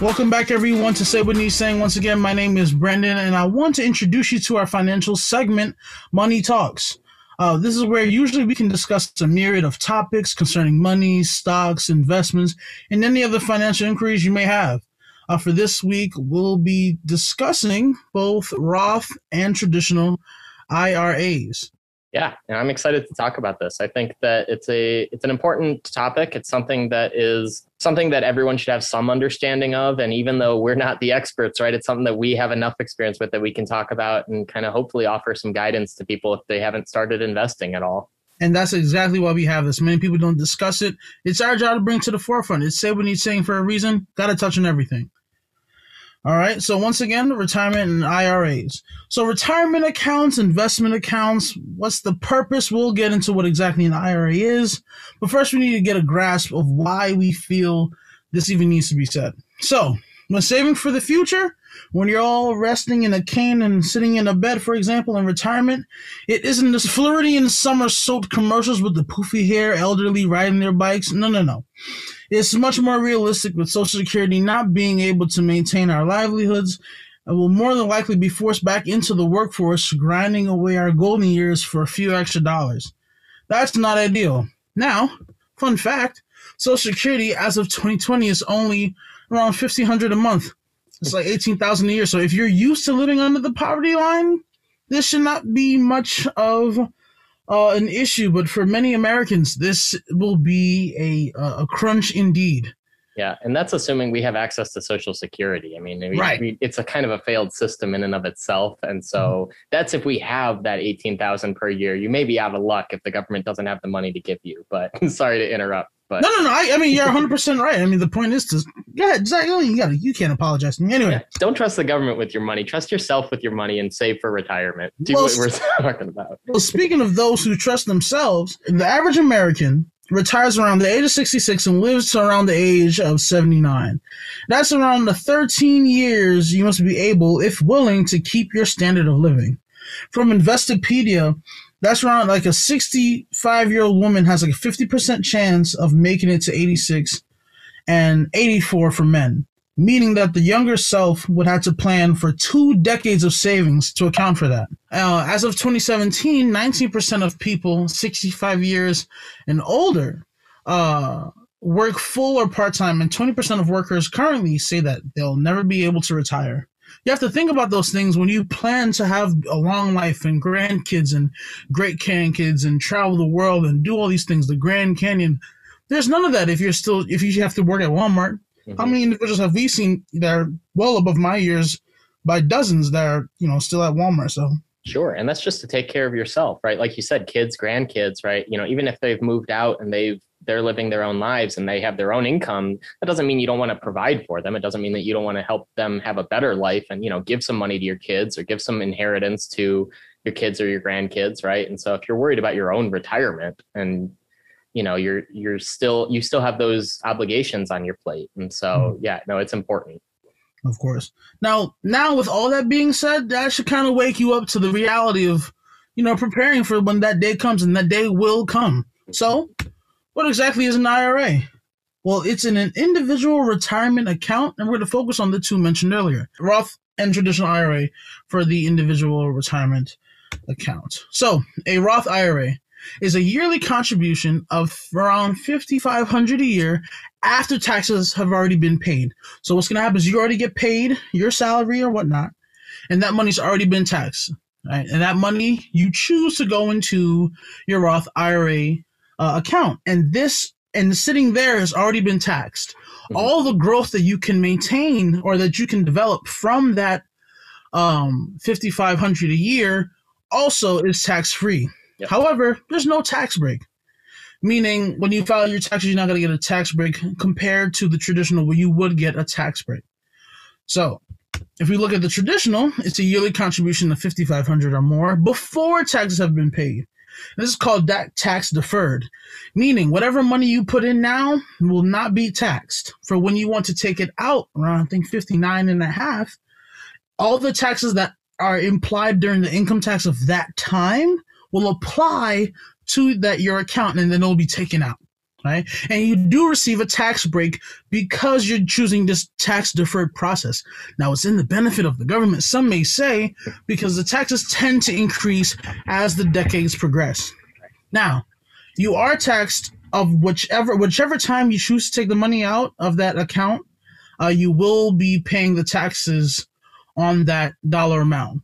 Welcome back, everyone, to Say What Needs Saying. Once again, my name is Brendan, and I want to introduce you to our financial segment, Money Talks. Uh, this is where usually we can discuss a myriad of topics concerning money, stocks, investments, and any other financial inquiries you may have. Uh, for this week, we'll be discussing both Roth and traditional IRAs. Yeah, and I'm excited to talk about this. I think that it's a it's an important topic. It's something that is something that everyone should have some understanding of. And even though we're not the experts, right, it's something that we have enough experience with that we can talk about and kind of hopefully offer some guidance to people if they haven't started investing at all. And that's exactly why we have this. Many people don't discuss it. It's our job to bring to the forefront. It's Say What Needs Saying for a reason. Got to touch on everything. All right. So once again, retirement and IRAs. So retirement accounts, investment accounts. What's the purpose? We'll get into what exactly an IRA is. But first, we need to get a grasp of why we feel this even needs to be said. So when saving for the future, when you're all resting in a cane and sitting in a bed, for example, in retirement, it isn't this Floridian summer soaked commercials with the poofy hair, elderly riding their bikes. No, no, no. It's much more realistic with Social Security not being able to maintain our livelihoods and will more than likely be forced back into the workforce, grinding away our golden years for a few extra dollars. That's not ideal. Now, fun fact Social Security as of 2020 is only around 1500 a month. It's like 18,000 a year. So if you're used to living under the poverty line, this should not be much of uh, an issue, but for many Americans, this will be a a crunch indeed. Yeah, and that's assuming we have access to Social Security. I mean, we, right. We, it's a kind of a failed system in and of itself, and so mm-hmm. that's if we have that eighteen thousand per year. You may be out of luck if the government doesn't have the money to give you. But sorry to interrupt. But no, no, no. I, I mean, you're 100 percent right. I mean, the point is to yeah, exactly. You got you can't apologize to me anyway. Yeah. Don't trust the government with your money. Trust yourself with your money and save for retirement. Do well, what we're talking about. Well, speaking of those who trust themselves, the average American retires around the age of 66 and lives to around the age of 79. That's around the 13 years you must be able, if willing, to keep your standard of living. From Investopedia, that's around like a 65 year old woman has like a 50% chance of making it to 86 and 84 for men, meaning that the younger self would have to plan for two decades of savings to account for that. Uh, as of 2017, 19% of people 65 years and older uh, work full or part time, and 20% of workers currently say that they'll never be able to retire you have to think about those things when you plan to have a long life and grandkids and great grandkids and travel the world and do all these things. The Grand Canyon. There's none of that if you're still if you have to work at Walmart. Mm-hmm. How many individuals have we seen that are well above my years by dozens that are you know still at Walmart? So Sure. And that's just to take care of yourself, right? Like you said, kids, grandkids, right? You know, even if they've moved out and they've they're living their own lives and they have their own income, that doesn't mean you don't want to provide for them. It doesn't mean that you don't want to help them have a better life and, you know, give some money to your kids or give some inheritance to your kids or your grandkids, right? And so if you're worried about your own retirement and you know, you're you're still you still have those obligations on your plate. And so, mm-hmm. yeah, no, it's important. Of course. Now, now with all that being said, that should kind of wake you up to the reality of, you know, preparing for when that day comes, and that day will come. So, what exactly is an IRA? Well, it's an, individual retirement account, and we're going to focus on the two mentioned earlier Roth and traditional IRA for the individual retirement account. So, a Roth IRA is a yearly contribution of around 5500 a year after taxes have already been paid. So what's going to happen is you already get paid your salary or whatnot, and that money's already been taxed. Right? And that money you choose to go into your Roth IRA uh, account, and this and sitting there has already been taxed. Mm-hmm. All the growth that you can maintain or that you can develop from that um, 5500 a year also is tax free. Yep. However, there's no tax break meaning when you file your taxes, you're not going to get a tax break compared to the traditional where you would get a tax break. So, if we look at the traditional, it's a yearly contribution of 5500 or more before taxes have been paid. This is called that tax deferred, meaning whatever money you put in now will not be taxed. For when you want to take it out, around I think 59 and a half, all the taxes that are implied during the income tax of that time will apply to that your account and then it'll be taken out. Right? And you do receive a tax break because you're choosing this tax deferred process. Now, it's in the benefit of the government, some may say, because the taxes tend to increase as the decades progress. Now, you are taxed of whichever whichever time you choose to take the money out of that account, uh, you will be paying the taxes on that dollar amount.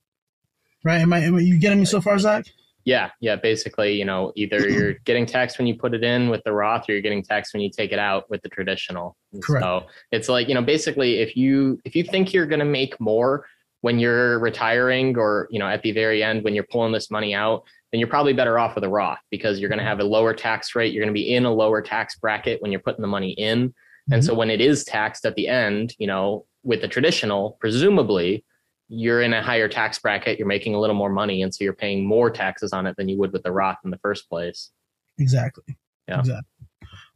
Right? Am I? Am you getting me so far, Zach? Yeah, yeah. Basically, you know, either you're getting taxed when you put it in with the Roth, or you're getting taxed when you take it out with the traditional. Correct. So it's like you know, basically, if you if you think you're going to make more when you're retiring, or you know, at the very end when you're pulling this money out, then you're probably better off with a Roth because you're going to mm-hmm. have a lower tax rate. You're going to be in a lower tax bracket when you're putting the money in, and so mm-hmm. when it is taxed at the end, you know, with the traditional, presumably you're in a higher tax bracket, you're making a little more money, and so you're paying more taxes on it than you would with the Roth in the first place. Exactly. Yeah. Exactly.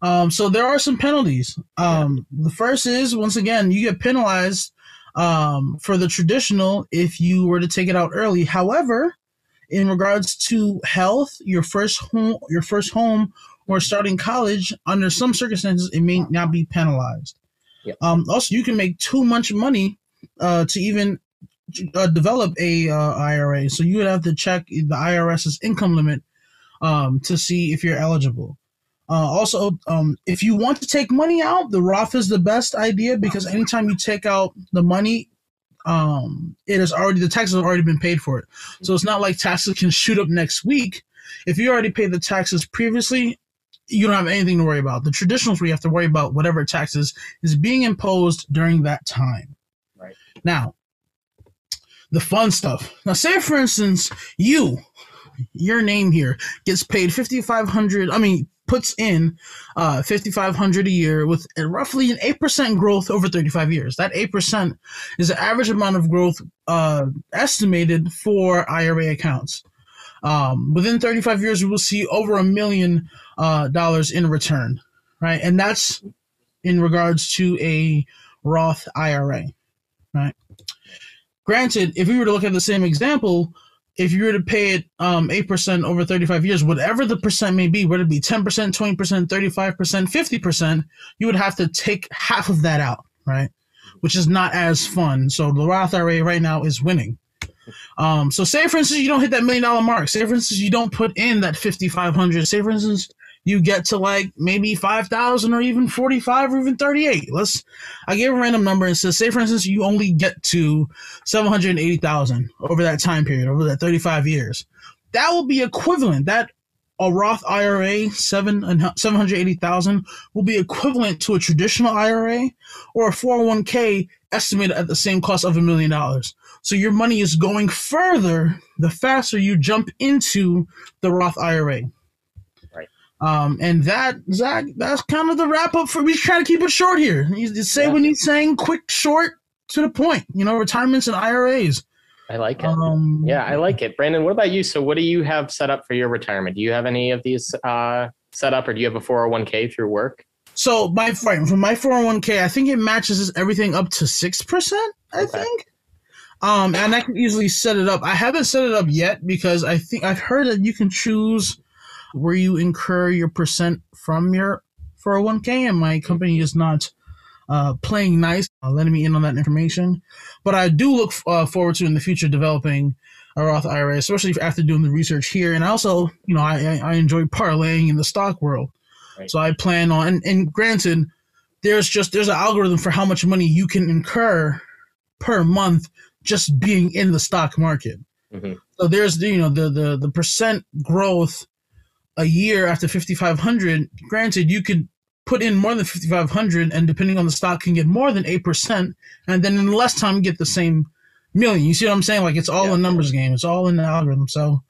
Um, so there are some penalties. Um, the first is once again you get penalized um, for the traditional if you were to take it out early. However, in regards to health, your first home, your first home, or starting college, under some circumstances, it may not be penalized. Yeah. Um, also, you can make too much money uh, to even uh, develop a uh, IRA. So you would have to check the IRS's income limit um, to see if you're eligible. Uh, also, um, if you want to take money out, the Roth is the best idea because anytime you take out the money, um, it is already the taxes have already been paid for it. So it's not like taxes can shoot up next week. If you already paid the taxes previously, you don't have anything to worry about. The traditionals where you have to worry about whatever taxes is being imposed during that time. Right. Now, the fun stuff. Now, say for instance, you, your name here gets paid fifty five hundred. I mean, puts in uh, fifty five hundred a year with a roughly an eight percent growth over thirty five years. That eight percent is the average amount of growth uh, estimated for IRA accounts. Um, within thirty five years, we will see over a million uh, dollars in return, right? And that's in regards to a Roth IRA, right? Granted, if we were to look at the same example, if you were to pay it um, 8% over 35 years, whatever the percent may be, whether it be 10%, 20%, 35%, 50%, you would have to take half of that out, right? Which is not as fun. So the Roth IRA right now is winning. Um, so say for instance you don't hit that million dollar mark. Say for instance you don't put in that 5500. Say for instance you get to like maybe 5000 or even 45 or even 38. Let's I gave a random number and says say for instance you only get to 780,000 over that time period over that 35 years. That will be equivalent that a Roth IRA seven and 780,000 will be equivalent to a traditional IRA or a 401k estimated at the same cost of a million dollars. So your money is going further the faster you jump into the Roth IRA. Um, and that Zach, that's kind of the wrap up for. We trying to keep it short here. You just say Yeah. when he's saying quick, short, to the point. You know, retirements and IRAs. I like it. Um, yeah, I like it. Brandon, what about you? So, what do you have set up for your retirement? Do you have any of these uh, set up, or do you have a 401k through work? So my right, from my 401k, I think it matches everything up to six percent. I Okay. think. Um, and I can easily set it up. I haven't set it up yet because I think I've heard that you can choose where you incur your percent from your 401k, and my company is not uh, playing nice, uh, letting me in on that information. But I do look uh, forward to in the future developing a Roth IRA, especially after doing the research here. And I also, you know, I, I enjoy parlaying in the stock world. Right. So I plan on, and, and granted, there's just there's an algorithm for how much money you can incur per month just being in the stock market. Mhm. So there's the, you know the the the percent growth a year after 5500 granted you could put in more than 5500 and depending on the stock can get more than 8% and then in less time get the same million. You see what i'm saying? Like it's all Yeah. a numbers game. It's all in the algorithm so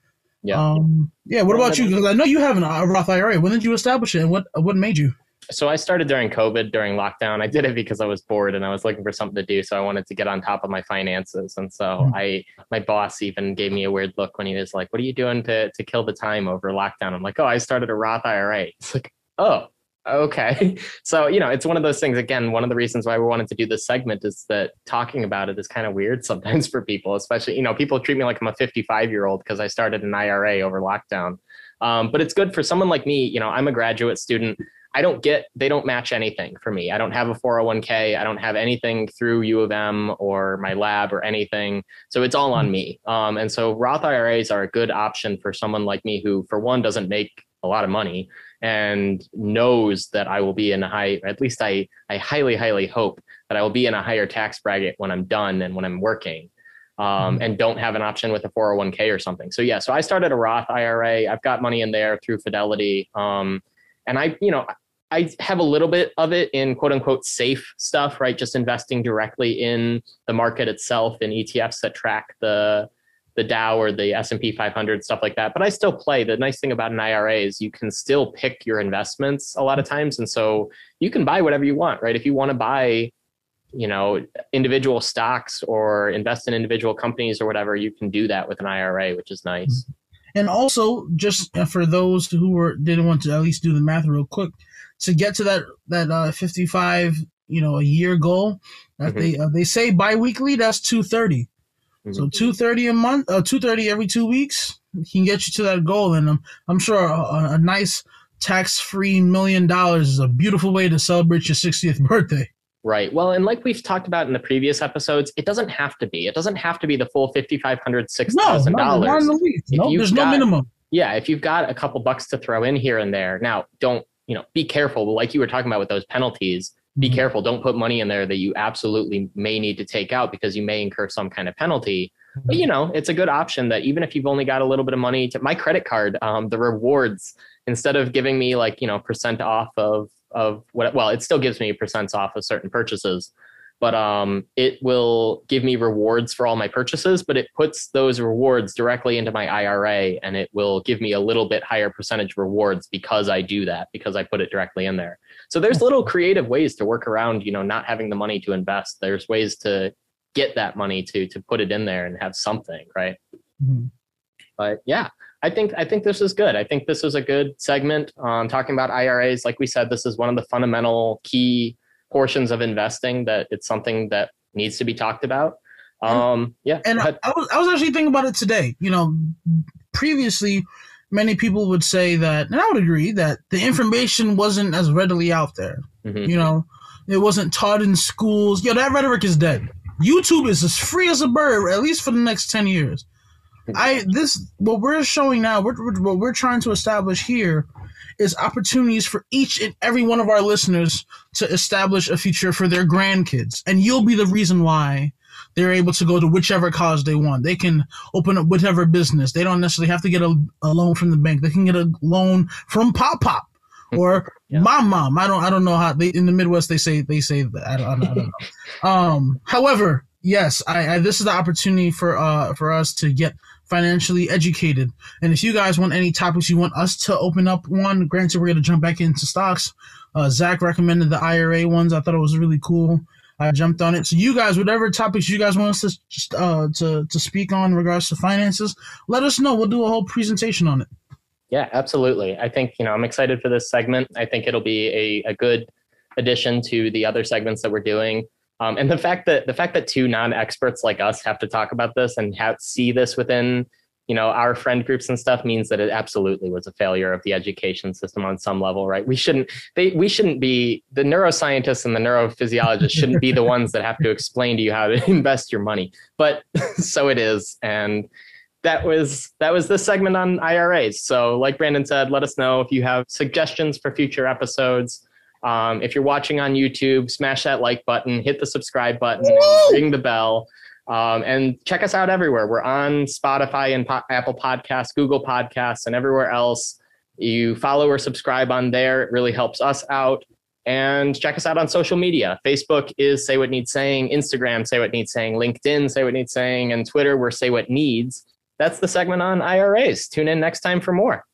Yeah. um yeah what about you? because i know you have an, a roth ira when did you establish it and what what made you So I started during COVID, during lockdown. I did it because I was bored and I was looking for something to do. So I wanted to get on top of my finances. And so Mhm. I, my boss even gave me a weird look when he was like, "What are you doing to to kill the time over lockdown?" I'm like, "Oh, I started a Roth IRA." It's like, "Oh, okay." So you know, it's one of those things. Again, one of the reasons why we wanted to do this segment is that talking about it is kind of weird sometimes for people, especially you know, people treat me like I'm a 55 year old because I started an IRA over lockdown. Um, but it's good for someone like me. You know, I'm a graduate student. I don't get, they don't match anything for me. I don't have a 401k. I don't have anything through U of M or my lab or anything. So it's all on me. Um, and so Roth IRAs are a good option for someone like me who, for one, doesn't make a lot of money and knows that I will be in a high, at least I, I highly, highly hope that I will be in a higher tax bracket when I'm done and when I'm working. Um, mm-hmm. and don't have an option with a 401k or something. So yeah, so I started a Roth IRA. I've got money in there through Fidelity. Um, and I, you know, I have a little bit of it in quote unquote safe stuff, right? Just investing directly in the market itself in ETFs that track the the Dow or the S&P 500 stuff like that. But I still play. The nice thing about an IRA is you can still pick your investments a lot of times and so you can buy whatever you want, right? If you want to buy you know individual stocks or invest in individual companies or whatever, you can do that with an IRA, which is nice. And also, just for those who were didn't want to at least do the math real quick, to get to that that uh, 55 you know a year goal that mm-hmm. they uh, they say biweekly that's 230 mm-hmm. so 230 a month uh, 230 every two weeks can get you to that goal and i'm, I'm sure a, a nice tax-free million dollars is a beautiful way to celebrate your 60th birthday Right. Well, and like we've talked about in the previous episodes, it doesn't have to be. It doesn't have to be the full fifty five hundred, six thousand dollars. No, not in the least. No, there's got, no minimum. Yeah, if you've got a couple bucks to throw in here and there, now don't you know, be careful. Like you were talking about with those penalties, be mm-hmm. careful. Don't put money in there that you absolutely may need to take out because you may incur some kind of penalty. But you know, it's a good option that even if you've only got a little bit of money to my credit card, um, the rewards instead of giving me like you know percent off of of what well, it still gives me percents off of certain purchases but um, it will give me rewards for all my purchases, but it puts those rewards directly into my IRA and it will give me a little bit higher percentage rewards because I do that, because I put it directly in there. So there's little creative ways to work around, you know, not having the money to invest. There's ways to get that money to to put it in there and have something, right? Mm-hmm. But yeah, I think I think this is good. I think this is a good segment on talking about IRAs. Like we said, this is one of the fundamental key portions of investing that it's something that needs to be talked about. Um, yeah. And I, I was, I was actually thinking about it today. You know, previously, many people would say that, and I would agree that the information wasn't as readily out there. Mm-hmm. You know, it wasn't taught in schools. Yeah, that rhetoric is dead. YouTube is as free as a bird, at least for the next ten years. I this what we're showing now, what, what we're trying to establish here is opportunities for each and every one of our listeners to establish a future for their grandkids. And you'll be the reason why they're able to go to whichever college they want. They can open up whatever business. They don't necessarily have to get a, a loan from the bank. They can get a loan from Pop Pop or yeah. Mom Mom. I don't I don't know how they in the Midwest they say they say that. I don't, I don't know. um, however, yes, I, I this is the opportunity for uh for us to get financially educated. And if you guys want any topics you want us to open up one, granted, we're going to jump back into stocks. Uh, Zach recommended the IRA ones. I thought it was really cool. I jumped on it. So you guys, whatever topics you guys want us to just, uh, to to speak on in regards to finances, let us know. We'll do a whole presentation on it. Yeah, absolutely. I think you know I'm excited for this segment. I think it'll be a, a good addition to the other segments that we're doing. Um, and the fact that the fact that two non-experts like us have to talk about this and have see this within you know our friend groups and stuff means that it absolutely was a failure of the education system on some level right? We shouldn't they we shouldn't be the neuroscientists and the neurophysiologists shouldn't be the ones that have to explain to you how to invest your money. But so it is. And that was that was this segment on IRAs so like Brandon said let us know if you have suggestions for future episodes um, if you're watching on YouTube, smash that like button, hit the subscribe button, ring the bell, um, and check us out everywhere. We're on Spotify and po- Apple Podcasts, Google Podcasts, and everywhere else. You follow or subscribe on there. It really helps us out. And check us out on social media. Facebook is Say What Needs Saying, Instagram, Say What Needs Saying, LinkedIn, Say What Needs Saying, and Twitter, we're Say What Needs. That's the segment on IRAs. Tune in next time for more.